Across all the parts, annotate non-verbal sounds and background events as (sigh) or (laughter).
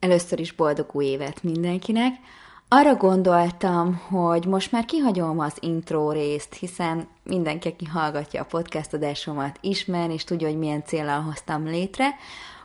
Először is boldog új évet mindenkinek. Arra gondoltam, hogy most már kihagyom az intro részt, hiszen mindenki, aki hallgatja a podcast adásomat, ismer és tudja, hogy milyen célral hoztam létre.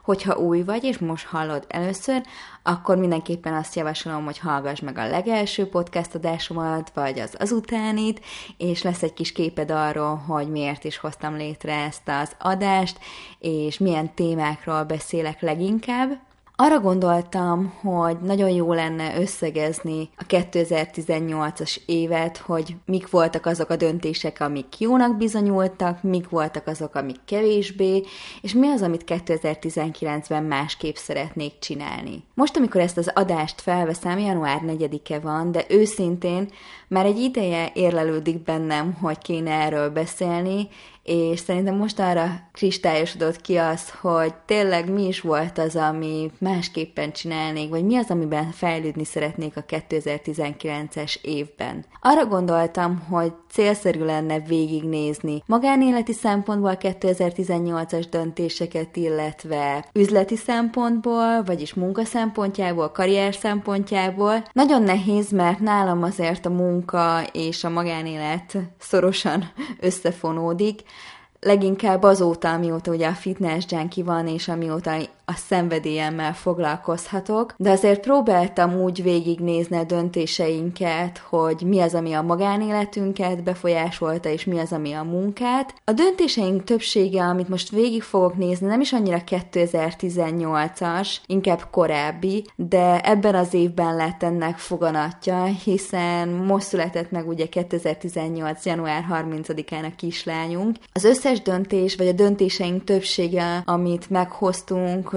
Hogyha új vagy, és most hallod először, akkor mindenképpen azt javasolom, hogy hallgass meg a legelső podcast adásomat, vagy az azutánit, és lesz egy kis képed arról, hogy miért is hoztam létre ezt az adást, és milyen témákról beszélek leginkább. Arra gondoltam, hogy nagyon jó lenne összegezni a 2018-as évet, hogy mik voltak azok a döntések, amik jónak bizonyultak, mik voltak azok, amik kevésbé, és mi az, amit 2019-ben másképp szeretnék csinálni. Most, amikor ezt az adást felveszem, január 4-e van, de őszintén már egy ideje érlelődik bennem, hogy kéne erről beszélni, és szerintem most arra kristályosodott ki az, hogy tényleg mi is volt az, ami másképpen csinálnék, vagy mi az, amiben fejlődni szeretnék a 2019-es évben. Arra gondoltam, hogy célszerű lenne végignézni magánéleti szempontból 2018-as döntéseket, illetve üzleti szempontból, vagyis munka szempontjából, karrier szempontjából. Nagyon nehéz, mert nálam azért a munka és a magánélet szorosan (laughs) összefonódik, leginkább azóta, amióta ugye a fitness junkie van, és amióta a szenvedélyemmel foglalkozhatok, de azért próbáltam úgy végignézni a döntéseinket, hogy mi az, ami a magánéletünket befolyásolta, és mi az, ami a munkát. A döntéseink többsége, amit most végig fogok nézni, nem is annyira 2018-as, inkább korábbi, de ebben az évben lett ennek foganatja, hiszen most született meg ugye 2018. január 30-án a kislányunk. Az összes döntés, vagy a döntéseink többsége, amit meghoztunk,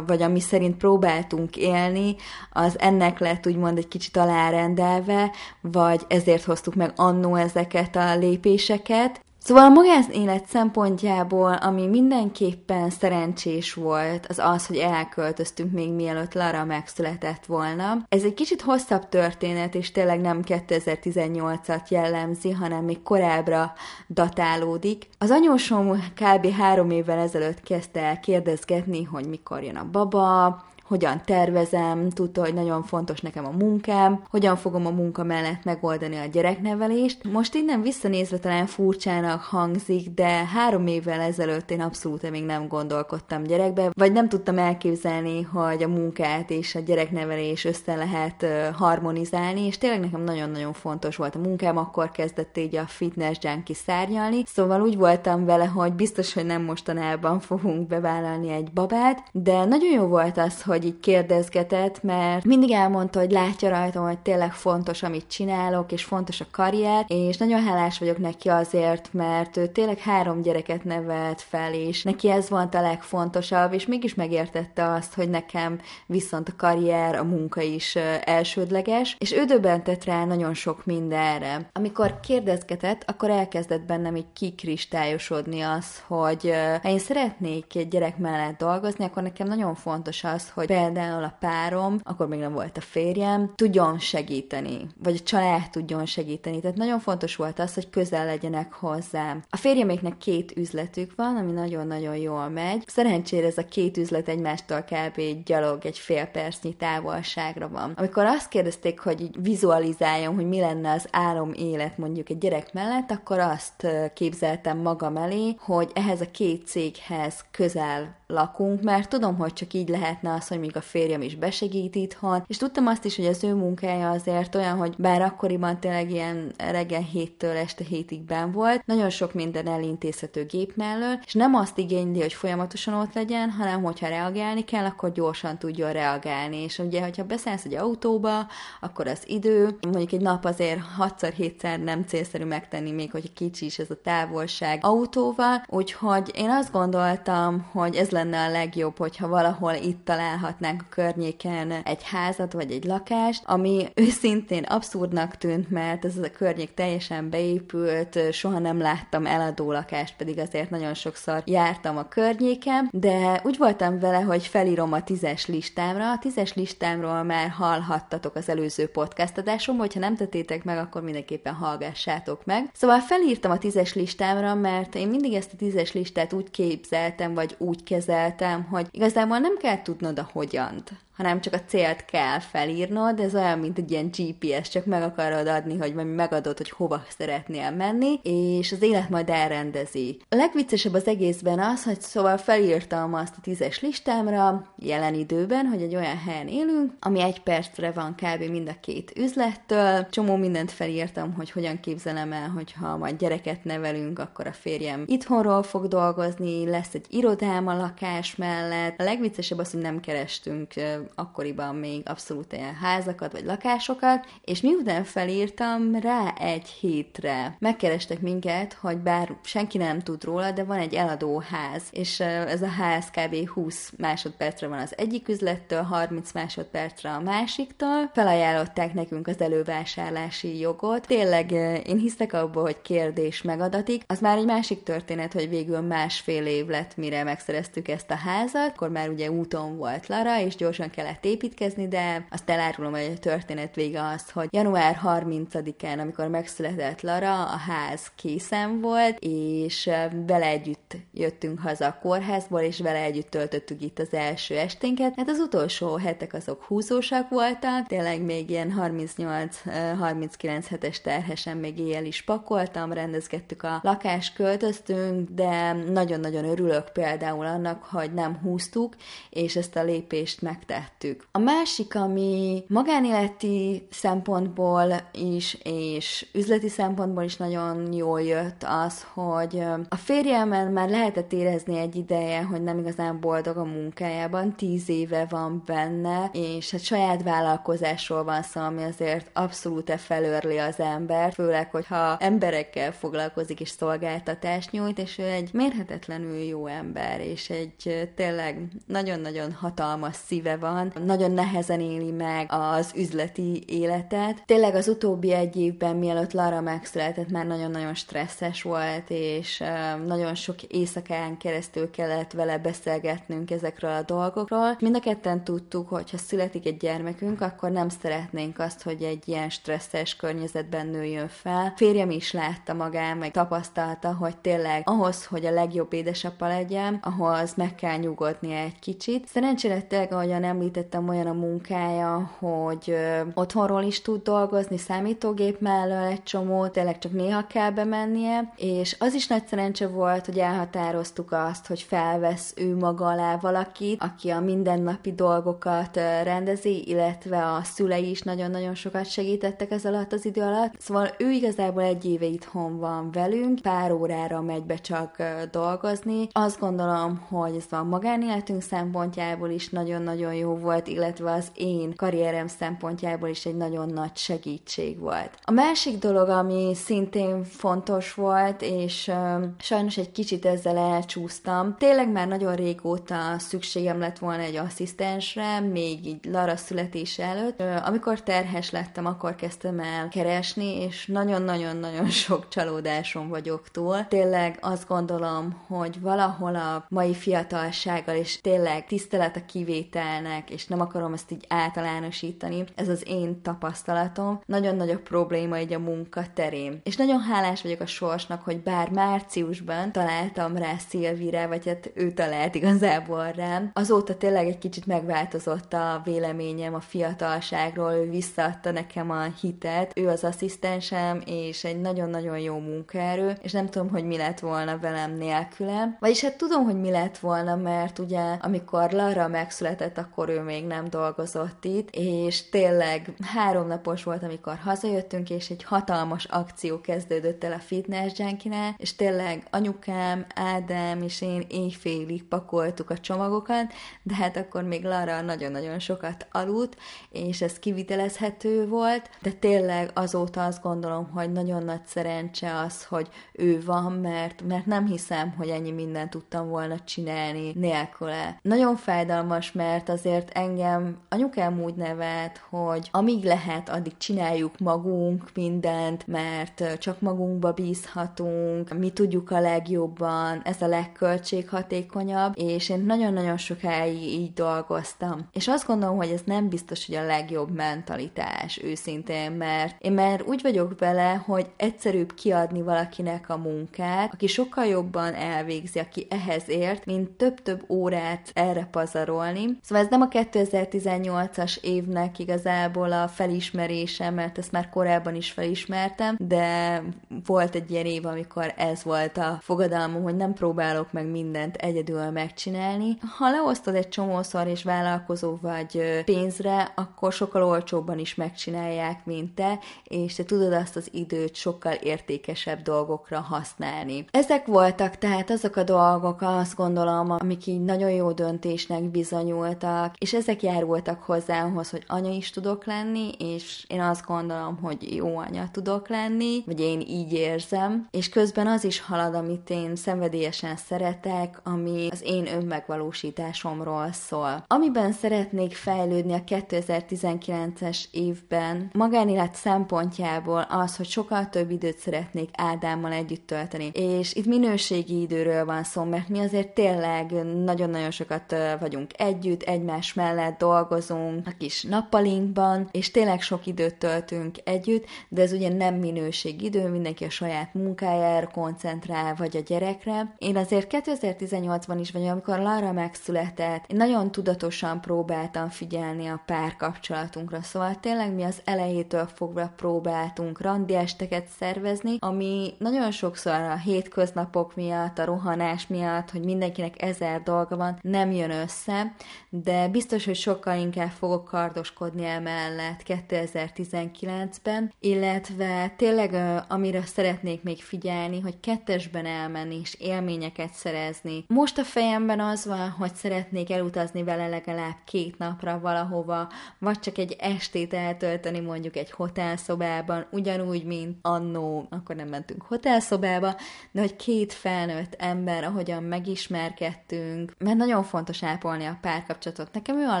vagy ami szerint próbáltunk élni, az ennek lett úgymond egy kicsit alárendelve, vagy ezért hoztuk meg annó ezeket a lépéseket, Szóval a magánélet szempontjából, ami mindenképpen szerencsés volt, az az, hogy elköltöztünk még mielőtt Lara megszületett volna. Ez egy kicsit hosszabb történet, és tényleg nem 2018-at jellemzi, hanem még korábbra datálódik. Az anyósom kb. három évvel ezelőtt kezdte el kérdezgetni, hogy mikor jön a baba, hogyan tervezem, tudta, hogy nagyon fontos nekem a munkám, hogyan fogom a munka mellett megoldani a gyereknevelést. Most innen visszanézve talán furcsának hangzik, de három évvel ezelőtt én abszolút még nem gondolkodtam gyerekbe, vagy nem tudtam elképzelni, hogy a munkát és a gyereknevelés össze lehet harmonizálni, és tényleg nekem nagyon-nagyon fontos volt a munkám, akkor kezdett így a fitness junkie szárnyalni, szóval úgy voltam vele, hogy biztos, hogy nem mostanában fogunk bevállalni egy babát, de nagyon jó volt az, hogy hogy így kérdezgetett, mert mindig elmondta, hogy látja rajtam, hogy tényleg fontos, amit csinálok, és fontos a karrier, és nagyon hálás vagyok neki azért, mert ő tényleg három gyereket nevelt fel, és neki ez volt a legfontosabb, és mégis megértette azt, hogy nekem viszont a karrier, a munka is elsődleges, és ő döbbentett rá nagyon sok mindenre. Amikor kérdezgetett, akkor elkezdett bennem így kikristályosodni az, hogy ha én szeretnék egy gyerek mellett dolgozni, akkor nekem nagyon fontos az, hogy hogy például a párom, akkor még nem volt a férjem, tudjon segíteni, vagy a család tudjon segíteni. Tehát nagyon fontos volt az, hogy közel legyenek hozzám. A férjeméknek két üzletük van, ami nagyon-nagyon jól megy. Szerencsére ez a két üzlet egymástól kb. gyalog egy fél percnyi távolságra van. Amikor azt kérdezték, hogy így vizualizáljam, hogy mi lenne az álom élet mondjuk egy gyerek mellett, akkor azt képzeltem magam elé, hogy ehhez a két céghez közel lakunk, mert tudom, hogy csak így lehetne az, hogy még a férjem is besegít itthon, és tudtam azt is, hogy az ő munkája azért olyan, hogy bár akkoriban tényleg ilyen reggel héttől este hétig ben volt, nagyon sok minden elintézhető gép mellől, és nem azt igényli, hogy folyamatosan ott legyen, hanem hogyha reagálni kell, akkor gyorsan tudjon reagálni. És ugye, hogyha beszállsz egy autóba, akkor az idő, mondjuk egy nap azért 6-7-szer nem célszerű megtenni, még hogy kicsi is ez a távolság autóval, úgyhogy én azt gondoltam, hogy ez lenne a legjobb, hogyha valahol itt találhatnánk a környéken egy házat vagy egy lakást, ami őszintén abszurdnak tűnt, mert ez a környék teljesen beépült, soha nem láttam eladó lakást, pedig azért nagyon sokszor jártam a környéken, de úgy voltam vele, hogy felírom a tízes listámra. A tízes listámról már hallhattatok az előző podcast adásom, hogyha nem tettétek meg, akkor mindenképpen hallgassátok meg. Szóval felírtam a tízes listámra, mert én mindig ezt a tízes listát úgy képzeltem, vagy úgy kezdtem kezeltem, hogy igazából nem kell tudnod a hogyant, hanem csak a célt kell felírnod, ez olyan, mint egy ilyen GPS, csak meg akarod adni, hogy majd megadod, hogy hova szeretnél menni, és az élet majd elrendezi. A legviccesebb az egészben az, hogy szóval felírtam azt a tízes listámra, jelen időben, hogy egy olyan helyen élünk, ami egy percre van kb. mind a két üzlettől, csomó mindent felírtam, hogy hogyan képzelem el, hogyha majd gyereket nevelünk, akkor a férjem itthonról fog dolgozni, lesz egy irodám a lakás mellett. A legviccesebb az, hogy nem kerestünk akkoriban még abszolút ilyen házakat vagy lakásokat, és miután felírtam rá egy hétre, megkerestek minket, hogy bár senki nem tud róla, de van egy eladó ház, és ez a ház kb. 20 másodpercre van az egyik üzlettől, 30 másodpercre a másiktól. Felajánlották nekünk az elővásárlási jogot. Tényleg én hiszek abból, hogy kérdés megadatik. Az már egy másik történet, hogy végül másfél év lett, mire megszereztük ezt a házat, akkor már ugye úton volt Lara, és gyorsan kellett építkezni, de azt elárulom, hogy a történet vége az, hogy január 30-án, amikor megszületett Lara, a ház készen volt, és vele együtt jöttünk haza a kórházból, és vele együtt töltöttük itt az első esténket. Hát az utolsó hetek azok húzósak voltak, tényleg még ilyen 38-39 hetes terhesen még éjjel is pakoltam, rendezgettük a lakást, költöztünk, de nagyon-nagyon örülök például annak, hogy nem húztuk, és ezt a lépést megtettük. A másik, ami magánéleti szempontból is, és üzleti szempontból is nagyon jól jött az, hogy a férjemmel már lehetett érezni egy ideje, hogy nem igazán boldog a munkájában, tíz éve van benne, és hát saját vállalkozásról van szó, ami azért abszolút -e felörli az ember, főleg, hogyha emberekkel foglalkozik és szolgáltatást nyújt, és ő egy mérhetetlenül jó ember, és egy tényleg nagyon-nagyon hatalmas szíve van, nagyon nehezen éli meg az üzleti életet. Tényleg az utóbbi egy évben, mielőtt Lara megszületett, már nagyon-nagyon stresszes volt, és nagyon sok éjszakán keresztül kellett vele beszélgetnünk ezekről a dolgokról. Mind a ketten tudtuk, hogy ha születik egy gyermekünk, akkor nem szeretnénk azt, hogy egy ilyen stresszes környezetben nőjön fel. Férjem is látta magán, meg tapasztalta, hogy tényleg ahhoz, hogy a legjobb édesapa legyen, ahhoz meg kell nyugodnia egy kicsit. Szerencsére tényleg, ahogyan említettem, olyan a munkája, hogy otthonról is tud dolgozni, számítógép mellől egy csomó, tényleg csak néha kell bemennie, és az is nagy szerencse volt, hogy elhatároztuk azt, hogy felvesz ő maga alá valakit, aki a mindennapi dolgokat rendezi, illetve a szülei is nagyon-nagyon sokat segítettek ez alatt az idő alatt. Szóval ő igazából egy éve itthon van velünk, pár órára megy be csak dolgozni. Azt gondolom, hogy ez a magánéletünk szempontjából is nagyon-nagyon jó volt, illetve az én karrierem szempontjából is egy nagyon nagy segítség volt. A másik dolog, ami szintén fontos volt, és uh, sajnos egy kicsit ezzel elcsúsztam, tényleg már nagyon régóta szükségem lett volna egy asszisztensre, még így Lara születése előtt. Amikor terhes lettem, akkor kezdtem el keresni, és nagyon-nagyon-nagyon (laughs) sok csalódásom vagyok túl. Tényleg azt gondolom, hogy valahol a mai fiatalsággal, és tényleg tisztelet a kivételnek, és nem akarom ezt így általánosítani, ez az én tapasztalatom, nagyon nagy a probléma így a munka terén. És nagyon hálás vagyok a sorsnak, hogy bár márciusban találtam rá Szilvire, vagy hát ő talált igazából rám, azóta tényleg egy kicsit megváltozott a véleményem a fiatalságról, ő visszaadta nekem a hitet, ő az asszisztensem, és egy nagyon-nagyon jó munkaerő, és nem tudom, hogy mi lett volna velem nélküle. Vagyis hát tudom, hogy mi lett volna, mert ugye amikor Lara megszületett, akkor ő még nem dolgozott itt, és tényleg három napos volt, amikor hazajöttünk, és egy hatalmas akció kezdődött el a fitness junkinál, és tényleg anyukám, Ádám és én éjfélig pakoltuk a csomagokat, de hát akkor még Lara nagyon-nagyon sokat aludt, és ez kivitelezhető volt, de tényleg azóta azt gondolom, hogy nagyon nagy szerencse az, hogy ő van, mert, mert nem hiszem, hogy ennyi mindent tudtam volna csinálni nélküle. Nagyon fájdalmas, mert azért engem anyukám úgy nevet, hogy amíg lehet, addig csináljuk magunk mindent, mert csak magunkba bízhatunk, mi tudjuk a legjobban, ez a legköltséghatékonyabb, és én nagyon-nagyon sokáig így dolgoztam. És azt gondolom, hogy ez nem biztos, hogy a legjobb mentalitás őszintén, mert én már úgy vagyok vele, hogy egyszerűbb kiadni valakinek a munkát, aki sokkal jobban elvégzi, aki ehhez ért, mint több-több órát erre pazarolni. Szóval ez nem a 2018-as évnek igazából a felismerése, mert ezt már korábban is felismertem, de volt egy ilyen év, amikor ez volt a fogadalmam, hogy nem próbálok meg mindent egyedül megcsinálni. Ha leosztod egy csomószor és vállalkozó vagy pénzre, akkor sokkal olcsóbban is megcsinálják, mint te, és te tudod azt az időt sokkal értékesebb dolgokra használni. Ezek voltak tehát azok a dolgok, azt gondolom, amik így nagyon jó döntésnek bizonyultak, és ezek járultak hozzá hogy anya is tudok lenni, és én azt gondolom, hogy jó anya tudok lenni, vagy én így érzem, és közben az is halad, amit én szenvedélyesen szeretek, ami az én önmegvalósításomról szól. Amiben szeretnék fejlődni a 2019-es évben, magánélet szempontjából az, hogy sokkal több időt szeretnék Ádámmal együtt tölteni. És itt minőségi időről van szó, mert mi azért tényleg nagyon-nagyon sokat vagyunk együtt, egymás mellett dolgozunk a kis nappalinkban, és tényleg sok időt töltünk együtt, de ez ugye nem minőség idő, mindenki a saját munkájára koncentrál, vagy a gyerekre. Én azért 2018-ban is, vagy amikor Lara megszületett, én nagyon tudatosan próbáltam figyelni a párkapcsolatunkra, szóval tényleg mi az elejétől fogva próbáltunk randi esteket szervezni, ami nagyon sokszor a hétköznapok miatt, a rohanás miatt, hogy mindenkinek ezer dolga van, nem jön össze, de biztos, hogy sokkal inkább fogok kardoskodni emellett 2019-ben, illetve tényleg amire szeretnék még figyelni, hogy kettesben elmenni és élményeket szerezni. Most a fejemben az van, hogy szeretnék elutazni vele legalább két napra valahova, vagy csak egy estét eltölteni mondjuk egy hotelszobában, ugyanúgy, mint annó, akkor nem mentünk hotelszobába, de hogy két felnőtt ember, ahogyan megismerkedtünk, mert nagyon fontos ápolni a párkapcsolatot. Nekem ő a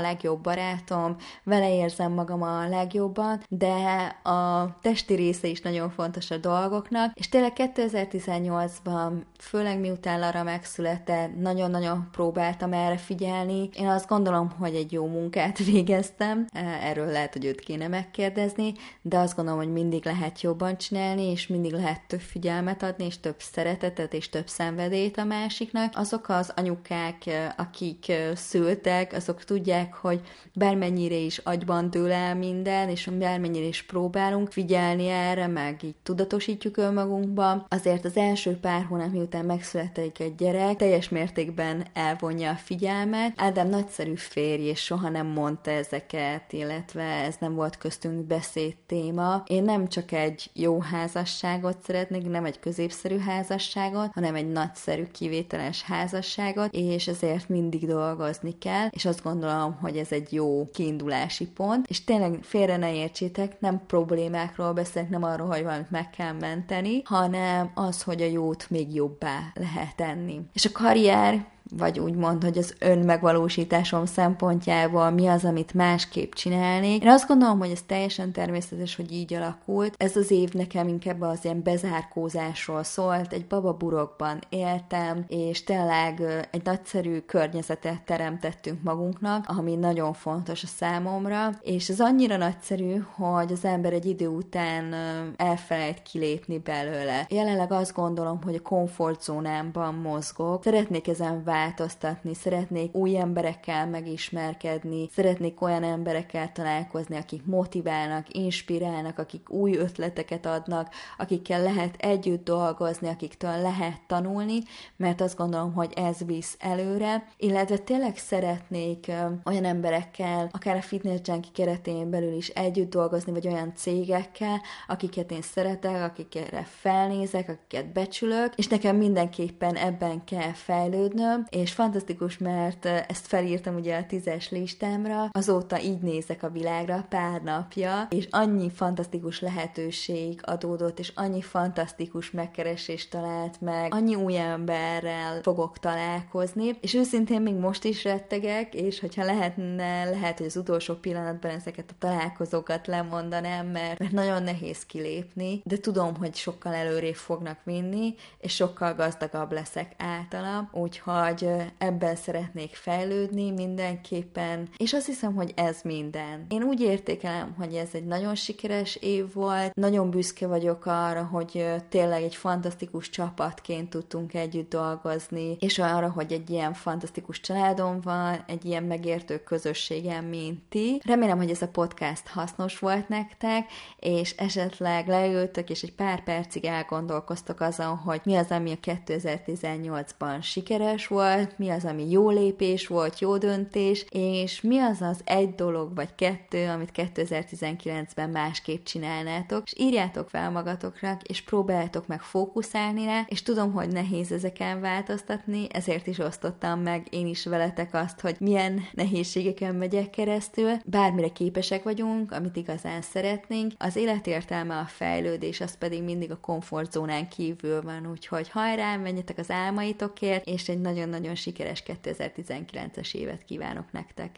legjobb barátom, vele érzem magam a legjobban, de a testi része is nagyon fontos a dolgoknak, és tényleg 2018-ban, főleg miután Lara megszületett, nagyon-nagyon próbáltam erre figyelni. Én azt gondolom, hogy egy jó munkát (laughs) végeztem, erről lehet, hogy őt kéne megkérdezni, de azt gondolom, hogy mindig lehet jobban csinálni, és mindig lehet több figyelmet adni, és több szeretetet, és több szenvedélyt a másiknak. Azok az anyukák, akik szültek, azok tudják, hogy bármennyire is agyban dől el minden, és bármennyire is próbálunk figyelni erre, meg így tudatosítjuk önmagunkba, azért az első pár hónap miután megszületik egy gyerek, teljes mértékben elvonja a figyelmet. Ádám nagyszerű férj, és soha nem mondta ezeket, illetve ez nem volt köztünk beszéd téma. Én nem csak egy jó házasságot szeretnék, nem egy középszerű házasságot, hanem egy nagyszerű, kivételes házasságot, és ezért mindig dolgozni kell, és azt gondolom, hogy ez egy jó kiindulási pont, és tényleg félre ne értsétek, nem problémákról beszélek, nem arról, hogy valamit meg kell menteni, hanem az, hogy a jót még jobbá lehet tenni. És a karrier vagy úgy mond, hogy az önmegvalósításom szempontjából mi az, amit másképp csinálni. Én azt gondolom, hogy ez teljesen természetes, hogy így alakult. Ez az év nekem inkább az ilyen bezárkózásról szólt, egy bababurokban éltem, és tényleg egy nagyszerű környezetet teremtettünk magunknak, ami nagyon fontos a számomra, és ez annyira nagyszerű, hogy az ember egy idő után elfelejt kilépni belőle. Jelenleg azt gondolom, hogy a komfortzónámban mozgok, szeretnék ezen változtatni, szeretnék új emberekkel megismerkedni, szeretnék olyan emberekkel találkozni, akik motiválnak, inspirálnak, akik új ötleteket adnak, akikkel lehet együtt dolgozni, akiktől lehet tanulni, mert azt gondolom, hogy ez visz előre, illetve tényleg szeretnék olyan emberekkel, akár a fitness junkie keretén belül is együtt dolgozni, vagy olyan cégekkel, akiket én szeretek, akikre felnézek, akiket becsülök, és nekem mindenképpen ebben kell fejlődnöm, és fantasztikus, mert ezt felírtam ugye a tízes listámra, azóta így nézek a világra pár napja, és annyi fantasztikus lehetőség adódott, és annyi fantasztikus megkeresést talált meg, annyi új emberrel fogok találkozni, és őszintén még most is rettegek, és hogyha lehetne, lehet, hogy az utolsó pillanatban ezeket a találkozókat lemondanám, mert, mert nagyon nehéz kilépni, de tudom, hogy sokkal előrébb fognak vinni, és sokkal gazdagabb leszek általa, úgyhogy hogy ebben szeretnék fejlődni mindenképpen, és azt hiszem, hogy ez minden. Én úgy értékelem, hogy ez egy nagyon sikeres év volt, nagyon büszke vagyok arra, hogy tényleg egy fantasztikus csapatként tudtunk együtt dolgozni, és arra, hogy egy ilyen fantasztikus családom van, egy ilyen megértő közösségem, mint ti. Remélem, hogy ez a podcast hasznos volt nektek, és esetleg leültök, és egy pár percig elgondolkoztok azon, hogy mi az, ami a 2018-ban sikeres volt, mi az, ami jó lépés volt, jó döntés, és mi az az egy dolog vagy kettő, amit 2019-ben másképp csinálnátok, és írjátok fel magatokra, és próbáljátok meg fókuszálni rá, és tudom, hogy nehéz ezeken változtatni, ezért is osztottam meg én is veletek azt, hogy milyen nehézségeken megyek keresztül, bármire képesek vagyunk, amit igazán szeretnénk, az életértelme a fejlődés, az pedig mindig a komfortzónán kívül van, úgyhogy hajrá, menjetek az álmaitokért, és egy nagyon-nagyon sikeres 2019-es évet kívánok nektek!